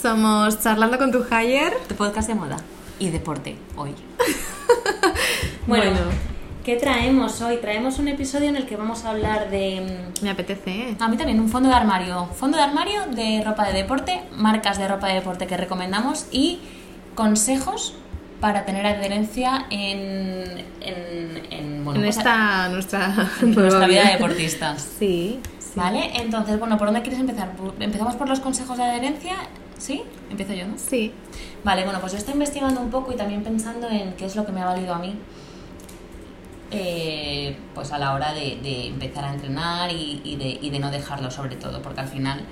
Somos Charlando con tu Hire. Tu podcast de moda y deporte hoy. Bueno, ¿qué traemos hoy? Traemos un episodio en el que vamos a hablar de... me apetece. ¿eh? A mí también, un fondo de armario. Fondo de armario de ropa de deporte, marcas de ropa de deporte que recomendamos y consejos para tener adherencia en, en, en, bueno, En pues, esta nuestra, en nuestra vida de deportistas. Sí, sí. ¿Vale? Entonces, bueno, ¿por dónde quieres empezar? ¿Empezamos por los consejos de adherencia? ¿Sí? Empiezo yo, ¿no? Sí. Vale, bueno, pues yo estoy investigando un poco y también pensando en qué es lo que me ha valido a mí. eh, pues a la hora de, de empezar a entrenar y, y de, y de no dejarlo sobre todo, porque al final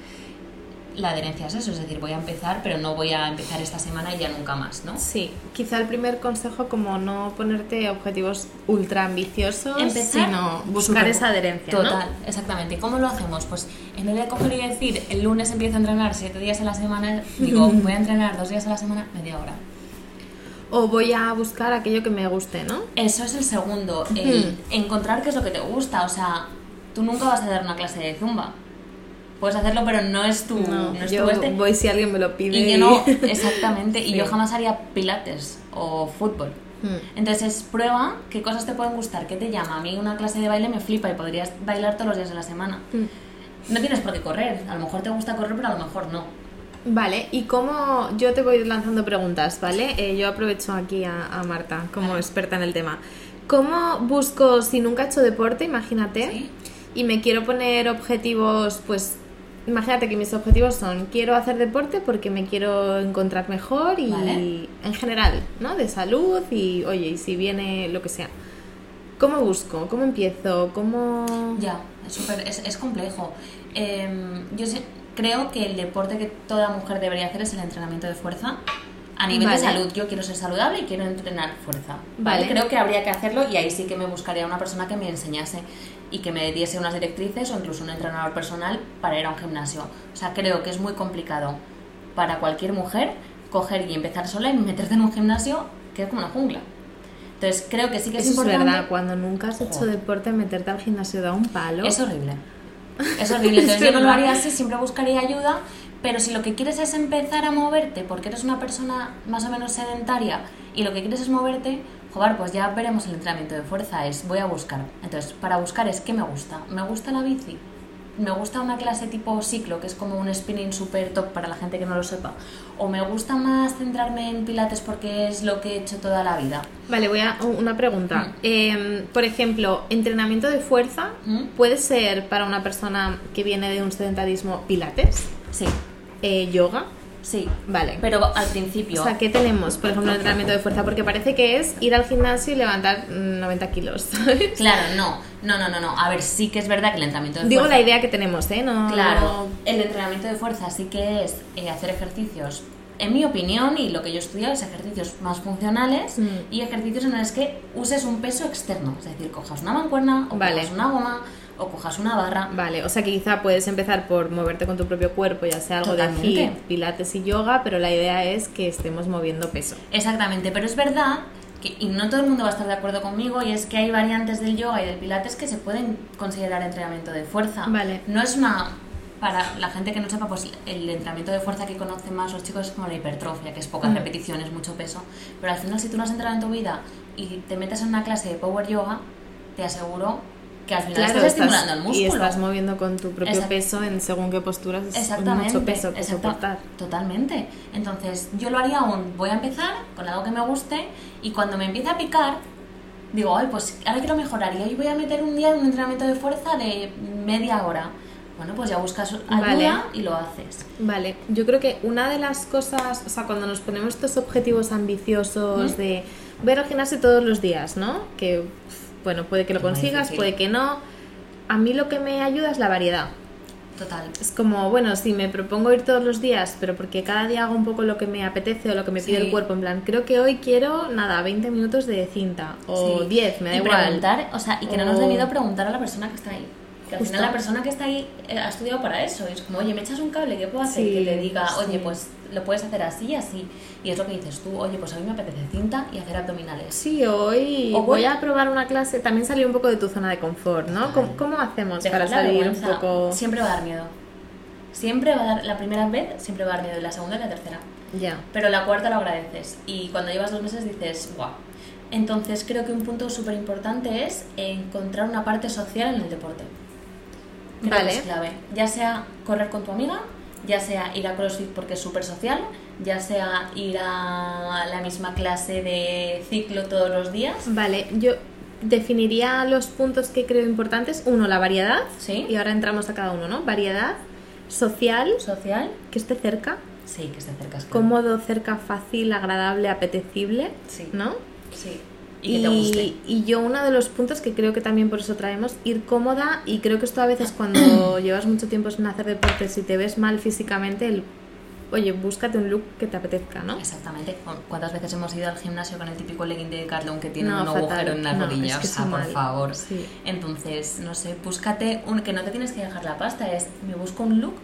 la adherencia es eso, es decir, voy a empezar, pero no voy a empezar esta semana y ya nunca más, ¿no? Sí, quizá el primer consejo como no ponerte objetivos ultra ambiciosos, Empezar sino buscar esa adherencia, ¿no? Total, exactamente. ¿Y cómo lo hacemos? Pues en vez de coger y decir el lunes empiezo a entrenar siete días a la semana, digo voy a entrenar dos días a la semana, media hora. O voy a buscar aquello que me guste, ¿no? Eso es el segundo, el encontrar qué es lo que te gusta. O sea, tú nunca vas a dar una clase de zumba. Puedes hacerlo, pero no es tu, no, es yo tu este. voy si alguien me lo pide. Y yo no, exactamente. Y yo jamás haría pilates o fútbol. Hmm. Entonces, prueba qué cosas te pueden gustar, qué te llama. A mí una clase de baile me flipa y podrías bailar todos los días de la semana. Mm. No tienes por qué correr. A lo mejor te gusta correr, pero a lo mejor no. Vale, y cómo yo te voy lanzando preguntas, ¿vale? Eh, yo aprovecho aquí a, a Marta como Vale. experta en el tema. ¿Cómo busco, si nunca he hecho deporte, imagínate, Sí. y me quiero poner objetivos, pues imagínate que mis objetivos son, quiero hacer deporte porque me quiero encontrar mejor y Vale. en general, ¿no? De salud y, oye, y si viene lo que sea. ¿Cómo busco? ¿Cómo empiezo? ¿Cómo...? Ya, es, súper- es, es complejo. Em, yo sé- creo que el deporte que toda mujer debería hacer es el entrenamiento de fuerza. A nivel Vale. de salud, yo quiero ser saludable y quiero entrenar fuerza. ¿vale? Vale. Creo que habría que hacerlo y ahí sí que me buscaría una persona que me enseñase y que me diese unas directrices o incluso un entrenador personal para ir a un gimnasio. O sea, creo que es muy complicado para cualquier mujer coger y empezar sola y meterte en un gimnasio que es como una jungla. Entonces, creo que sí que es Eso es importante. verdad, cuando nunca has hecho deporte, meterte al gimnasio da un palo. Es horrible. Es horrible. Entonces Es yo no lo haría así, siempre buscaría ayuda. Pero si lo que quieres es empezar a moverte porque eres una persona más o menos sedentaria y lo que quieres es moverte, joder, pues ya veremos el entrenamiento de fuerza. Es voy a buscar. Entonces, para buscar es qué me gusta. ¿Me gusta la bici? ¿Me gusta una clase tipo ciclo, que es como un spinning super top para la gente que no lo sepa? ¿O me gusta más centrarme en pilates porque es lo que he hecho toda la vida? Vale, voy a una pregunta. Mm. Eh, por ejemplo, entrenamiento de fuerza ¿Mm? puede ser para una persona que viene de un sedentarismo pilates, Sí, eh, yoga. sí. Vale. Pero al principio... o sea, ¿qué tenemos, por ejemplo, en entrenamiento de fuerza? Porque parece que es ir al gimnasio y levantar mm, 90 kilos, ¿sabes? Claro, no, no, no, no, no. A ver, sí que es verdad que el entrenamiento de Digo fuerza. la idea que tenemos, ¿eh? No, Claro, el entrenamiento de fuerza sí que es eh, hacer ejercicios, en mi opinión, y lo que yo he estudiado es ejercicios más funcionales Mm. y ejercicios en los que uses un peso externo. Es decir, cojas una mancuerna, o Vale. cojas una goma, o cojas una barra. Vale, o sea que quizá puedes empezar por moverte con tu propio cuerpo, ya sea algo Totalmente. de HIIT, pilates y yoga, pero la idea es que estemos moviendo peso. Exactamente, pero es verdad que, y no todo el mundo va a estar de acuerdo conmigo, y es que hay variantes del yoga y del pilates que se pueden considerar entrenamiento de fuerza. Vale. No es una... Para la gente que no sepa, pues el entrenamiento de fuerza que conocen más los chicos es como la hipertrofia, que es pocas Mm. repeticiones, mucho peso. Pero al final, si tú no has entrenado en tu vida y te metes en una clase de power yoga, te aseguro que al final estás estimulando el músculo. y estás moviendo con tu propio Exact- peso en según qué posturas es mucho peso que soportar. Totalmente. Entonces, yo lo haría aún. Voy a empezar con algo que me guste y cuando me empiece a picar, digo, ay, pues ahora quiero mejorar y hoy voy a meter un día un entrenamiento de fuerza de media hora. Bueno, pues ya buscas ayuda Vale. y lo haces. Vale, yo creo que una de las cosas, o sea, cuando nos ponemos estos objetivos ambiciosos ¿Mm? de ver al gimnasio todos los días, ¿no? Que, bueno, puede que lo consigas, puede que no. A mí lo que me ayuda es la variedad. Total. Es como, bueno, si me propongo ir todos los días, pero porque cada día hago un poco lo que me apetece o lo que me pide Sí. el cuerpo, en plan, creo que hoy quiero, nada, 20 minutos de cinta o Sí. 10, me da y igual. preguntar, o sea, y que no nos O- dé miedo preguntar a la persona que está ahí. Que al Justo. final la persona que está ahí eh, ha estudiado para eso. Y es como, oye, me echas un cable, ¿qué puedo hacer? Sí, que le diga, oye, pues lo puedes hacer así y así. Y es lo que dices tú, oye, pues a mí me apetece cinta y hacer abdominales. Sí, hoy O voy voy- a probar una clase, también salir un poco de tu zona de confort, ¿no? ¿Cómo, cómo hacemos Dejar para salir un poco...? Siempre va a dar miedo. Siempre va a dar, la primera vez siempre va a dar miedo, y la segunda y la tercera. Ya. Pero la cuarta lo agradeces. Y cuando llevas dos meses dices, guau. Entonces creo que un punto súper importante es encontrar una parte social en el deporte. Creo Vale. que es clave. Ya sea correr con tu amiga, ya sea ir a CrossFit porque es súper social, ya sea ir a la misma clase de ciclo todos los días. Vale, yo definiría los puntos que creo importantes. Uno, la variedad. Sí. Y ahora entramos a cada uno, ¿no? Variedad, social, Social, que esté cerca, sí, que se acercas cómodo, cerca, fácil, agradable, apetecible, Sí. ¿no? Sí. Y que te guste. y yo uno de los puntos que creo que también por eso traemos, ir cómoda y creo que esto a veces cuando llevas mucho tiempo sin hacer deportes y te ves mal físicamente, el, oye, búscate un look que te apetezca, ¿no? Exactamente. ¿Cuántas veces hemos ido al gimnasio con el típico legging de Decathlon que tiene No, un fatal. agujero en la No, rodilla? es que o sea, es por mal. favor. Sí. Entonces, no sé, búscate un que no te tienes que dejar la pasta, es me busco un look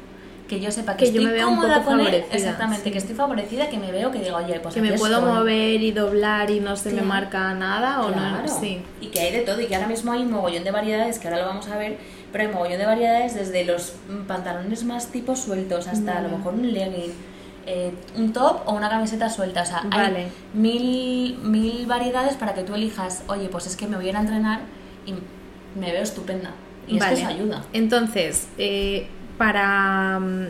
que yo sepa que, Que yo estoy me vea un poco con él. Exactamente, sí. que estoy favorecida, que me veo, que digo, oye, pues que me puedo estoy. mover y doblar y no se me marca nada o Claro. no. Sí. Y que hay de todo, y que ahora mismo hay un mogollón de variedades, que ahora lo vamos a ver, pero hay un mogollón de variedades desde los mm, pantalones más tipo sueltos hasta a lo Vale. mejor un legging, eh, un top o una camiseta suelta. O sea, Vale. hay mil, mil variedades para que tú elijas, oye, pues es que me voy a ir a entrenar y me veo estupenda. Y es que eso ayuda. Entonces, eh, para, mm,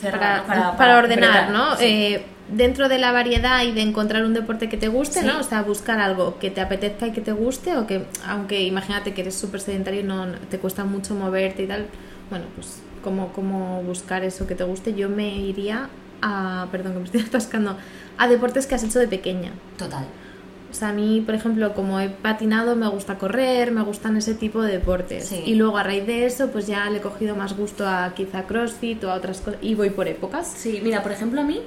Cerrar, para. Para- ordenar, ¿no? sí. Eh, dentro de la variedad y de encontrar un deporte que te guste, Sí. ¿no? O sea, buscar algo que te apetezca y que te guste o que, aunque imagínate que eres súper sedentario y no te cuesta mucho moverte y tal, bueno, pues como, como buscar eso que te guste, yo me iría a, perdón que me estoy atascando, a deportes que has hecho de pequeña. Total. O sea, a mí, por ejemplo, como he patinado, me gusta correr, me gustan ese tipo de deportes. Sí. Y luego a raíz de eso, pues ya le he cogido más gusto a quizá CrossFit o a otras cosas. Y voy por épocas. Sí, mira, por ejemplo, a mí,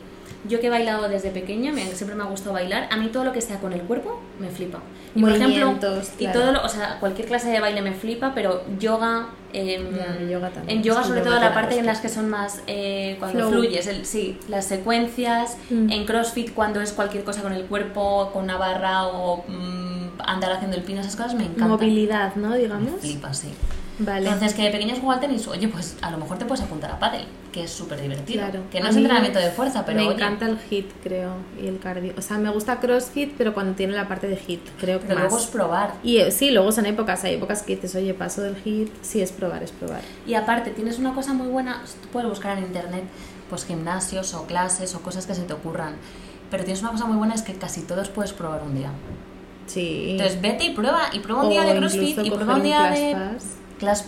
yo que he bailado desde pequeña, me- siempre me ha gustado bailar, a mí todo lo que sea con el cuerpo me flipa. Y por ejemplo, Movimientos, y claro. todo lo, o sea, cualquier clase de baile me flipa, pero yoga, el yoga en yoga es sobre todo la parte en las que son más eh, cuando Flow. fluyes, el, sí, las secuencias, Mm. en CrossFit cuando es cualquier cosa con el cuerpo, con una barra o mm, andar haciendo el pino, esas cosas me encantan. Movilidad, ¿no? Me Digamos. flipa, sí. Vale. Entonces, que de pequeños juego al tenis, oye, pues a lo mejor te puedes apuntar a pádel, que es súper divertido. Claro. Que no A es entrenamiento de fuerza, pero me oye, encanta el hit, creo, y el cardio. O sea, me gusta CrossFit, pero cuando tiene la parte de hit, creo que pero más. luego es probar. Y eh, sí, luego son épocas, hay épocas que dices, oye, paso del hit, sí es probar, es probar. Y aparte, tienes una cosa muy buena, tú puedes buscar en internet pues gimnasios o clases o cosas que se te ocurran. Pero tienes una cosa muy buena, es que casi todos puedes probar un día. Sí. Entonces vete y prueba, y prueba un O día de CrossFit y prueba un día de... ClassPass. Class...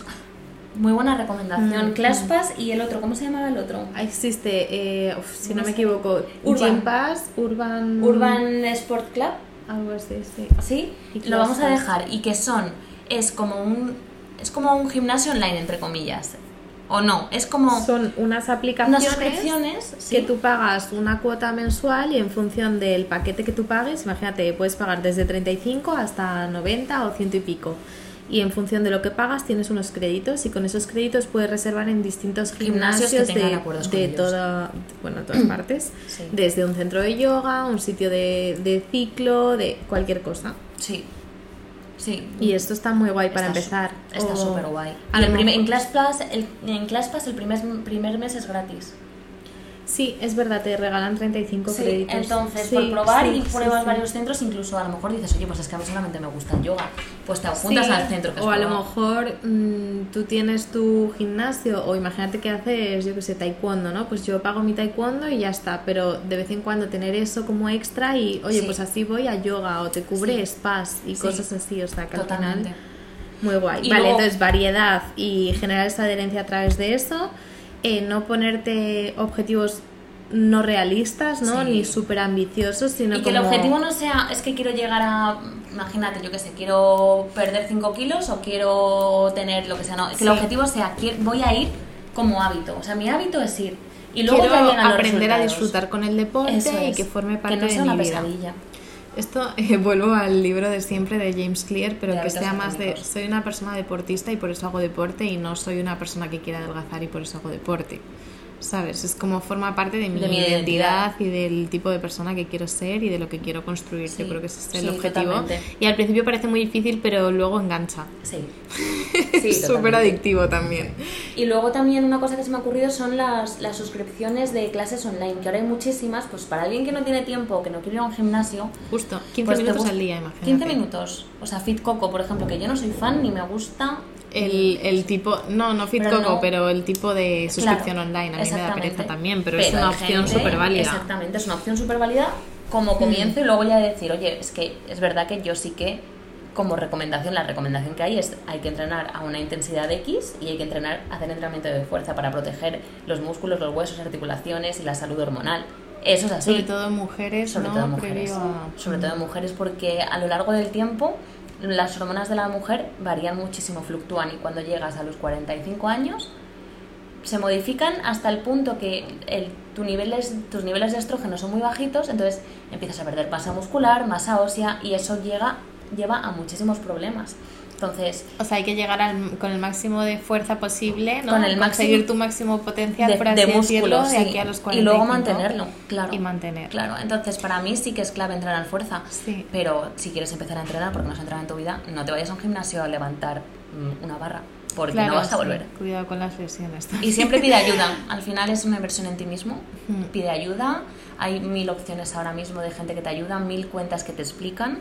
Muy buena recomendación. Mm, ClassPass y el otro, ¿cómo se llamaba el otro? Existe, eh, uf, si no me equivoco, Urban. Gym Pass, Urban... Urban Sport Club. Algo así, sí. ¿Sí? Y Lo vamos a dejar. Y que son, es como un, es como un gimnasio online, entre comillas. O no, es como Son unas unas aplicaciones que tú pagas una cuota mensual y en función del paquete que tú pagues, imagínate, puedes pagar desde 35 hasta 90 o ciento y pico. Y en función de lo que pagas tienes unos créditos y con esos créditos puedes reservar en distintos Gimnasios de, de toda, bueno, todas partes. Sí. Desde un centro de yoga, un sitio de, de ciclo, de cualquier cosa. Sí. Sí. Y esto está muy guay para Está empezar. su- Está O- súper guay. en mejor- ClassPass el, en ClassPass el primer, primer mes es gratis. Sí, es verdad, te regalan 35 Sí, créditos. entonces Sí, por probar sí, y pruebas varios centros, incluso a lo mejor dices, oye, pues es que a mí solamente me gusta el yoga, pues te apuntas al centro que has o a lo mejor mm, tú tienes tu gimnasio o imagínate que haces, yo que sé, taekwondo, ¿no? Pues yo pago mi taekwondo y ya está, pero de vez en cuando tener eso como extra y, oye, pues así voy a yoga o te cubre spas y cosas así, o sea, que Totalmente. al final muy guay. Y vale, luego- entonces variedad y generar esa adherencia a través de eso, eh, no ponerte objetivos no realistas, ¿no? Sí. Ni súper ambiciosos, sino Y que el objetivo no sea, es que quiero llegar a, imagínate, yo que sé, quiero perder 5 kilos o quiero tener lo que sea, no, que el objetivo sea, voy a ir como hábito, o sea, mi hábito es ir. Y luego Quiero aprender a disfrutar con el deporte y es, que forme parte que no sea de una mi vida. pesadilla. Esto eh, vuelvo al libro de siempre de James Clear, pero De que sea más de soy una persona deportista y por eso hago deporte y no soy una persona que quiera adelgazar y por eso hago deporte. ¿Sabes? Es como forma parte de mi, De mi identidad, y del tipo de persona que quiero ser y de lo que quiero construir. Sí, Yo creo que ese es el sí, objetivo. totalmente. Y al principio parece muy difícil, pero luego engancha. Sí. es súper adictivo también. Y luego también una cosa que se me ha ocurrido son las, las suscripciones de clases online, que ahora hay muchísimas, pues para alguien que no tiene tiempo, que no quiere ir a un gimnasio, Justo, 15 pues minutos al día, imagínate. 15 minutos. O sea, Fit Coco, por ejemplo, que yo no soy fan ni me gusta. El, el tipo, no, no Fit Pero no. pero el tipo de suscripción Claro, online. A mí me da pereza también, pero, es una opción súper válida. Exactamente, es una opción súper válida como Mm. comienzo y luego ya decir, oye, es que es verdad que yo sí que, como recomendación, la recomendación que hay es hay que entrenar a una intensidad X y hay que entrenar, hacer entrenamiento de fuerza para proteger los músculos, los huesos, articulaciones y la salud hormonal. Eso es así. Sobre todo mujeres, sobre ¿no? todo mujeres. Previo a- Sobre todo mujeres porque a lo largo del tiempo las hormonas de la mujer varían muchísimo, fluctúan y cuando llegas a los 45 años se modifican hasta el punto que el, niveles, tus niveles de estrógeno son muy bajitos, entonces empiezas a perder masa muscular, masa ósea y eso llega, lleva a muchísimos problemas. Entonces, O sea, hay que llegar al- con el máximo de fuerza posible, ¿no? Con el Conseguir máximo tu máximo potencial, de, por así de decirlo, músculo, de sí, aquí a los 45. y luego mantenerlo, claro. Y mantener. Claro, entonces para mí sí que es clave entrenar fuerza. Sí. Pero si quieres empezar a entrenar, porque no has entrenado en tu vida, no te vayas a un gimnasio a levantar mm, una barra, porque Claro, no vas a sí, volver. Cuidado con las lesiones. Y siempre pide ayuda. Al final es una inversión en ti mismo. Pide ayuda. Hay mil opciones ahora mismo de gente que te ayuda, mil cuentas que te explican.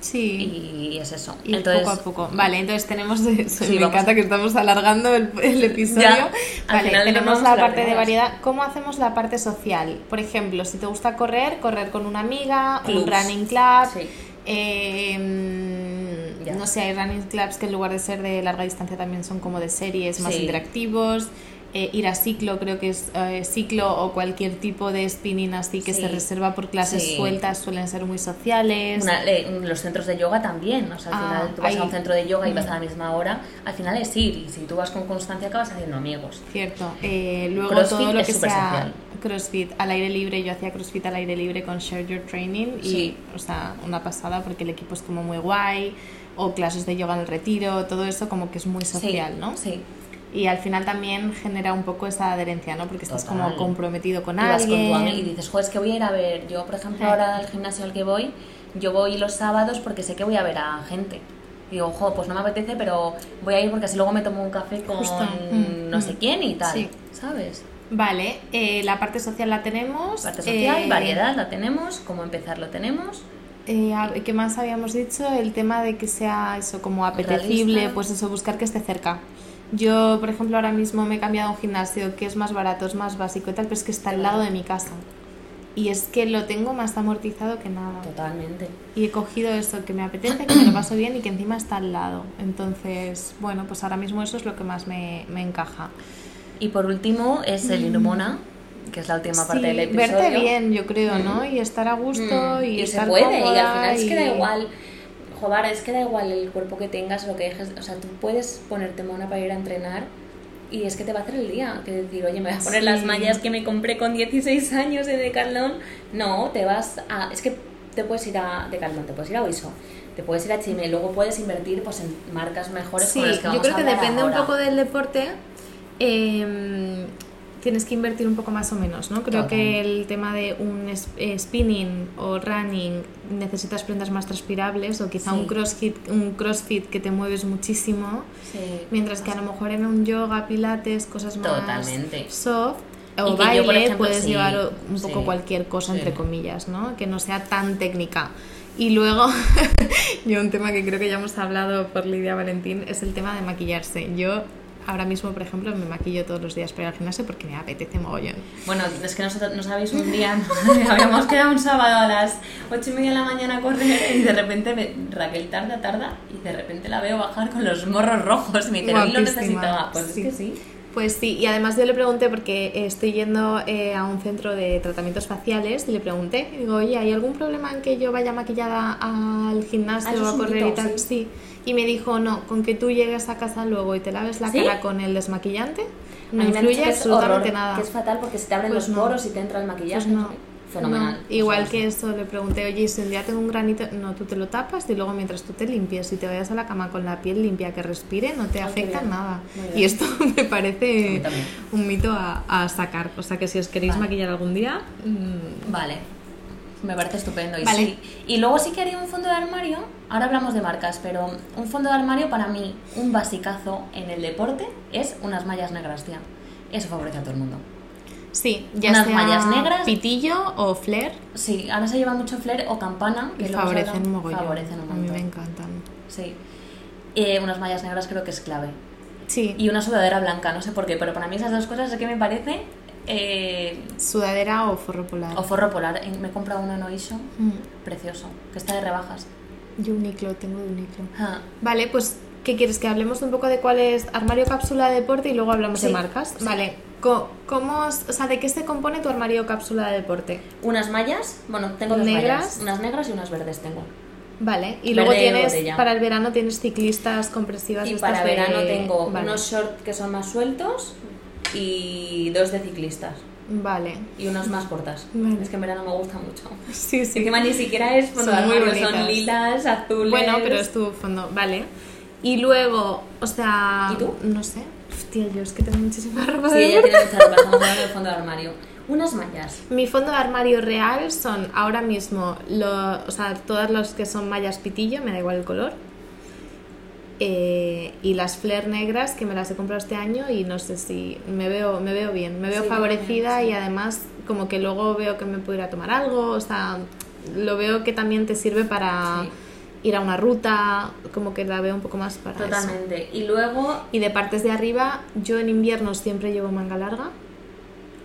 Sí. Y es eso. Y entonces, poco a poco. Vale, entonces tenemos. me vamos encanta a- que estamos alargando el, el episodio. Ya, al vale, tenemos la parte de variedad. ¿Cómo hacemos la parte social? Por ejemplo, si te gusta correr, correr con una amiga, un running club. Sí. eh, Ya. no sé, hay running clubs que en lugar de ser de larga distancia también son como de series más Sí. interactivos. Eh, ir a ciclo, creo que es eh, ciclo o cualquier tipo de spinning así que Sí. se reserva por clases Sí. sueltas, suelen ser muy sociales. Una- eh, los centros de yoga también, o sea, al Ah, final tú vas a un centro de yoga y vas Mm. a la misma hora, al final es ir, y si tú vas con constancia acabas haciendo amigos. Cierto. Eh, luego CrossFit todo lo es que sea social. CrossFit al aire libre, yo hacía CrossFit al aire libre con Share Your Training y, Sí. o sea, una pasada porque el equipo es como muy guay o clases de yoga en el retiro, todo eso como que es muy social, ¿no? Sí. Y al final también genera un poco esa adherencia, ¿no? Porque estás como comprometido con Y vas con alguien. tu y dices, joder, es que voy a ir a ver. Yo, por ejemplo, ahora al gimnasio al que voy, yo voy los sábados porque sé que voy a ver a gente. Digo, ojo, pues no me apetece, pero voy a ir porque así luego me tomo un café con. Mm, no mm. sé quién y tal. Sí. ¿Sabes? Vale, eh, la parte social la tenemos. Parte social, eh, variedad, la tenemos. Cómo empezar, lo tenemos. Eh, ¿Qué más habíamos dicho? El tema de que sea eso como apetecible, pues eso, buscar que esté cerca. Yo, por ejemplo, ahora mismo me he cambiado a un gimnasio que es más barato, es más básico y tal, pero es que está al lado de mi casa. Y es que lo tengo más amortizado que nada. Totalmente. Y he cogido eso que me apetece, que me lo paso bien y que encima está al lado. Entonces, bueno, pues ahora mismo eso es lo que más me, me encaja. Y por último es el Irmona, que es la última parte Sí, del episodio. verte bien, yo creo, ¿no? Mm. Y estar a gusto Mm, y, se estar puede, y al final es que da y- igual. Joder, es que da igual el cuerpo que tengas o lo que dejes. O sea, tú puedes ponerte mona para ir a entrenar y es que te va a hacer el día. Que decir, oye, me voy a poner Sí. las mallas que me compré con 16 años de Decathlon. No, te vas a. Es que te puedes ir a Decathlon, te puedes ir a Oiso, te puedes ir a Chime, luego puedes invertir pues, en marcas mejores Sí, con las que yo vamos creo a que depende un poco del deporte. eh, tienes que invertir un poco más o menos, ¿no? Creo Total. que el tema de un eh, spinning o running necesitas prendas más transpirables o quizá Sí. un crossfit, un crossfit que te mueves muchísimo, Sí. mientras que a lo mejor en un yoga, pilates, cosas más Totalmente. soft Y o que baile yo, por ejemplo, puedes sí, llevar un poco cualquier cosa entre comillas, ¿no? Que no sea tan técnica. Y luego, yo un tema que creo que ya hemos hablado por Lidia Valentín es el tema de maquillarse. Yo ahora mismo, por ejemplo, me maquillo todos los días para ir al gimnasio porque me apetece mogollón. Bueno, es que nosotros no sabéis un día, habíamos quedado un sábado a las ocho y media de la mañana a correr y de repente me- Raquel tarda, tarda y de repente la veo bajar con los morros rojos y me dice, "Hoy lo necesitaba. Pues sí. es que sí. Pues sí, y además yo le pregunté porque estoy yendo eh, a un centro de tratamientos faciales y le pregunté, digo, oye, ¿hay algún problema en que yo vaya maquillada al Ah, gimnasio eso o a correr y tal? sí. Sí. Y me dijo, no, con que tú llegues a casa luego y te laves la ¿Sí? cara con el desmaquillante, no influye absolutamente horror, nada. Que es fatal porque se te abren Pues los no. poros y te entra el maquillaje. Pues no. Fenomenal. No, igual que eso, le pregunté, oye, si un día tengo un granito, no, tú te lo tapas y luego mientras tú te limpias y te vayas a la cama con la piel limpia que respire, no te Ah, afecta nada. Y esto me parece un mito a, a sacar. O sea que si os queréis Vale. maquillar algún día, mm, Vale. Me parece estupendo. Y, Vale. sí. y luego sí que haría un fondo de armario. Ahora hablamos de marcas, pero un fondo de armario para mí, un basicazo en el deporte es unas mallas negras, tía. Eso favorece a todo el mundo. Sí, ya Unas sea mallas negras. pitillo o flare, Sí, ahora se lleva mucho flare o campana. Que y favorecen habla- mogollón. Favorecen un a mí montón. me encantan. Sí. Eh, unas mallas negras creo que es clave. Sí, Y una sudadera blanca, no sé por qué, pero para mí esas dos cosas es que me parece. eh, sudadera o forro polar. o forro polar. En- Me he comprado uno en Oisho, Mm, precioso, que está de rebajas. Yo Uniqlo, tengo de Uniqlo. Ah, Vale, pues, ¿qué quieres? Que hablemos un poco de cuál es armario cápsula de deporte y luego hablamos de marcas. sí. Vale, ¿cómo, o sea, ¿de qué se compone tu armario cápsula de deporte? Unas mallas, bueno, tengo dos Negras. mallas, unas negras y unas verdes tengo. Vale, y Verde luego tienes, botella. para el verano tienes ciclistas compresivas. Y para de- verano tengo vale. unos shorts que son más sueltos y dos de ciclistas Vale, y unos más cortas. Vale. Es que en verano me gusta mucho. sí, sí. Encima ni siquiera es fondo Son muy armario, son lilas, azules. Bueno, pero es tu fondo, vale. Y luego, o sea... ¿Y tú? No sé. Hostia, yo es que tengo muchísima ropa Sí, de ella tiene mucha ropa, estamos hablando del fondo de armario. Unas mallas. Mi fondo de armario real son ahora mismo, lo, o sea, todas los que son mallas pitillo, me da igual el color. Eh, y las flare negras que me las he comprado este año y no sé si me veo me veo bien, me veo Sí, favorecida sí. y además como que luego veo que me puedo ir a tomar algo, o sea, lo veo que también te sirve para Sí. Ir a una ruta, como que la veo un poco más para eso. Totalmente. Y luego, Y de partes de arriba, yo en invierno siempre llevo manga larga,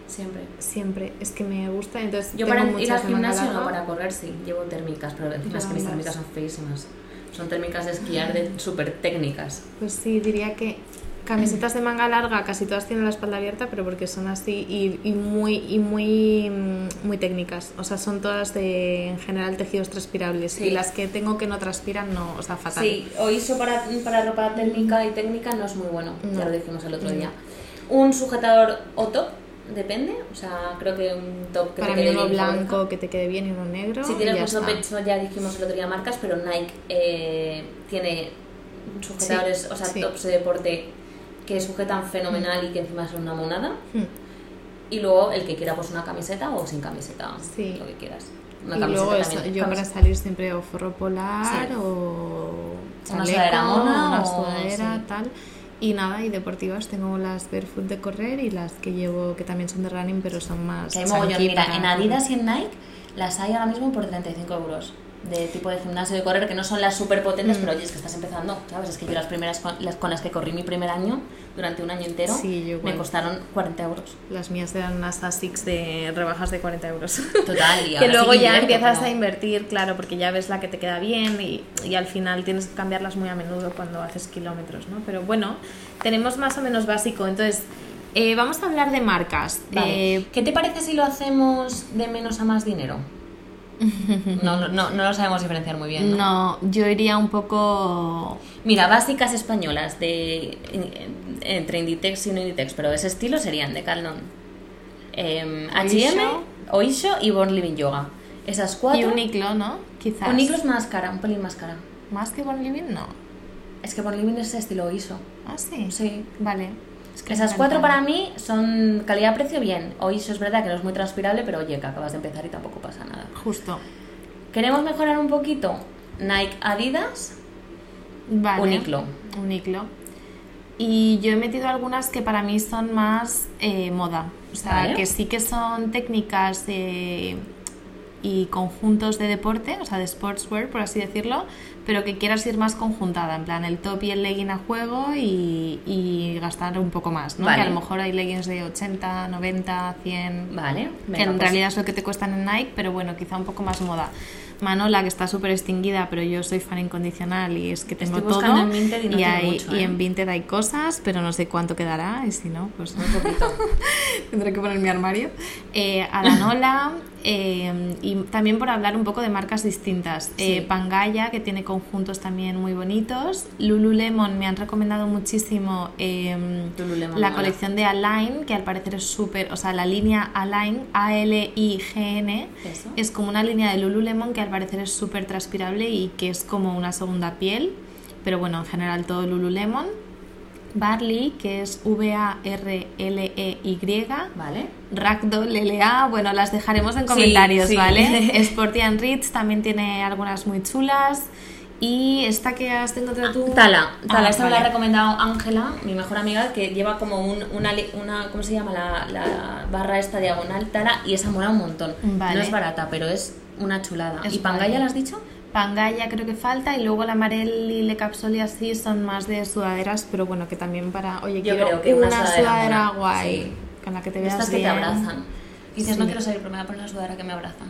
siempre. siempre, es que me gusta, entonces Yo tengo para ir al gimnasio no, para correr sí, llevo térmicas, pero encima es que mis térmicas son feísimas. Son térmicas de esquiar de súper técnicas. Pues sí, diría que camisetas de manga larga casi todas tienen la espalda abierta, pero porque son así y, y muy y muy mm, muy técnicas. O sea, son todas de en general tejidos transpirables Sí. y las que tengo que no transpiran no, o sea, fatal. Sí, o ISO para, para ropa térmica y técnica no es muy bueno, No. ya lo dijimos el otro No. día. Un sujetador o top, depende, o sea, creo que un top que Para te mí quede uno bien blanco que te quede bien y uno negro. Si tienes está. pecho, ya dijimos el otro día marcas, pero Nike eh, tiene sujetadores, Sí, o sea, sí. tops de deporte que sujetan fenomenal y que encima son una monada. Mm. Y luego el que quiera pues una camiseta o sin camiseta, Sí. lo que quieras. Una y camiseta luego eso, yo para camiseta. salir siempre o forro polar Sí. o Una chaleco, sudadera mona una o- sudadera, sí. tal. Y nada, y deportivas tengo las barefoot de correr y las que llevo que también son de running, pero son más. Que hay mogollón. chunky Mira, para en Adidas y en Nike las hay ahora mismo por 35 euros. De tipo de gimnasio de correr, que no son las súper potentes, Mm. pero oye, es que estás empezando, ¿sabes? Es que yo las primeras con las, con las que corrí mi primer año, durante un año entero, Sí, yo igual. me costaron 40 euros. Las mías eran unas Asics de rebajas de 40 euros. Total, y que luego sí ya invierto, empiezas pero- a invertir, claro, porque ya ves la que te queda bien y, y al final tienes que cambiarlas muy a menudo cuando haces kilómetros, ¿no? Pero bueno, tenemos más o menos básico. Entonces, eh, vamos a hablar de marcas. Vale. Eh, ¿Qué te parece si lo hacemos de menos a más dinero? No, no, no, lo sabemos diferenciar muy bien. ¿no? no, yo iría un poco... Mira, básicas españolas de en- entre Inditex y no Inditex, pero de ese estilo serían Decathlon, eh, H&M, Oisho y Born Living Yoga. Esas cuatro. Y Uniqlo, ¿no? Quizás. Uniqlo es más cara, un pelín más cara. Más que Born Living, no. Es que Born Living es estilo Oisho. Ah, sí. Sí. Vale. Es que Esas cuatro para mí son calidad-precio bien. Oisho es verdad que no es muy transpirable, pero oye, que acabas de empezar y tampoco pasa nada. Justo. ¿Queremos mejorar un poquito? Nike Adidas, Vale. Uniqlo. Uniqlo. Y yo he metido algunas que para mí son más eh, moda. O sea, Vale. que sí que son técnicas eh, y conjuntos de deporte, o sea, de sportswear, por así decirlo, pero que quieras ir más conjuntada, en plan el top y el legging a juego y, y gastar un poco más, ¿no? Vale. Que a lo mejor hay leggings de 80, 90, 100, Vale. que en pues- realidad es lo que te cuestan en Nike, pero bueno, quizá un poco más moda. Manola, que está súper extinguida, pero yo soy fan incondicional y es que tengo Estoy todo. en Vinted y no tiene hay, mucho, y ¿eh? en Vinted hay cosas, pero no sé cuánto quedará y si no, pues Muy poquito. tendré que poner mi armario. Eh, Adanola, eh, y también por hablar un poco de marcas distintas. Eh, Sí. Pangaya, que tiene conjuntos también muy bonitos. Lululemon me han recomendado muchísimo em, Lululemon la colección de Align, que al parecer es súper, o sea, la línea Align, A-L-I-G-N, es como una línea de Lululemon que al parecer es súper transpirable y que es como una segunda piel, pero bueno, en general todo Lululemon. Barley, que es V-A-R-L-E-Y. ¿Vale? Ragdoll, LA, bueno, las dejaremos en Sí, comentarios, sí. ¿vale? Sporty and Rich también tiene algunas muy chulas. Y esta que has encontrado tú. Tala, Tala, Ah, esta me la ha recomendado Ángela, mi mejor amiga, que lleva como un- una, ¿cómo se llama? La, la barra esta diagonal, Tala, y esa mola un montón. Vale. No es barata, pero es una chulada. Es ¿Y Pangaya la has dicho? Pangaya creo que falta y luego la Marelli y Le Capsule y así son más de sudaderas, pero bueno, que también para, oye, Yo quiero creo que una una, sudadera guay, sí. con la que te veas Estas que te abrazan. Y dices, Sí. no quiero salir, pero me voy a poner una sudadera que me abrazan.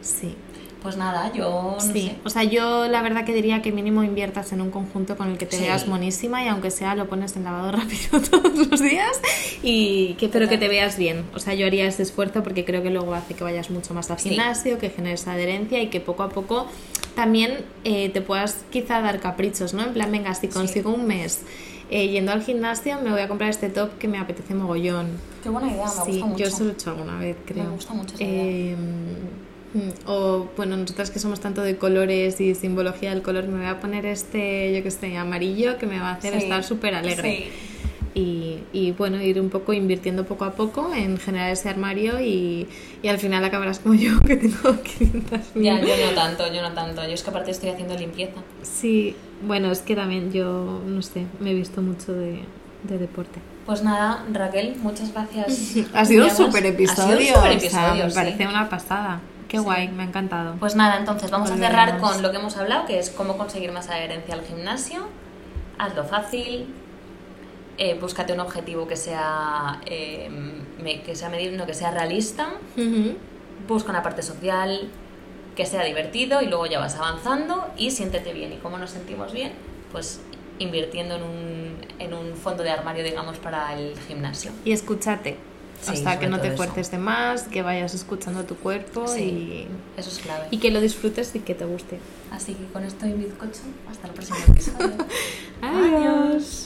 Sí. Pues nada, yo no sí, sé. o sea, yo la verdad que diría que mínimo inviertas en un conjunto con el que te Sí. veas monísima y aunque sea lo pones en lavado rápido todos los días y que pero que te veas bien. O sea, yo haría ese esfuerzo porque creo que luego hace que vayas mucho más al Sí. gimnasio, que generes adherencia y que poco a poco también eh, te puedas quizá dar caprichos, ¿no? En plan, venga, si consigo un mes eh, yendo al gimnasio me voy a comprar este top que me apetece mogollón. Qué buena idea, me sí, gusta mucho. yo eso lo he hecho alguna vez, creo. gusta mucho esa Eh, mm, o bueno, nosotras que somos tanto de colores y simbología del color, me voy a poner este, yo que sé, amarillo que me va a hacer Sí. estar súper alegre. Sí. Y, y, bueno, ir un poco invirtiendo poco a poco en generar ese armario y, y al final acabarás como yo, que tengo 500 Ya, yo no tanto, yo no tanto. Yo es que aparte estoy haciendo limpieza. Sí, bueno, es que también yo, no sé, me he visto mucho de, de deporte. Pues nada, Raquel, muchas gracias. Ha sido un super Ha episodio. sido un super o sea, episodio, me sí. parece una pasada. Qué Sí. guay, me ha encantado. Pues nada, entonces vamos a cerrar con lo que hemos hablado, que es cómo conseguir más adherencia al gimnasio. Hazlo fácil, eh, búscate un objetivo que sea, eh, que sea medible, no, que sea realista, busca una parte social, que sea divertido y luego ya vas avanzando y siéntete bien. ¿Y cómo nos sentimos bien? Pues invirtiendo en un, en un fondo de armario, digamos, para el gimnasio. Y escúchate. Sí, sobre que no te eso. fuerces de más, que vayas escuchando tu cuerpo Sí. Eso es clave. y, y que lo disfrutes y que te guste. Así que con esto y bizcocho, hasta el próximo episodio. Adiós.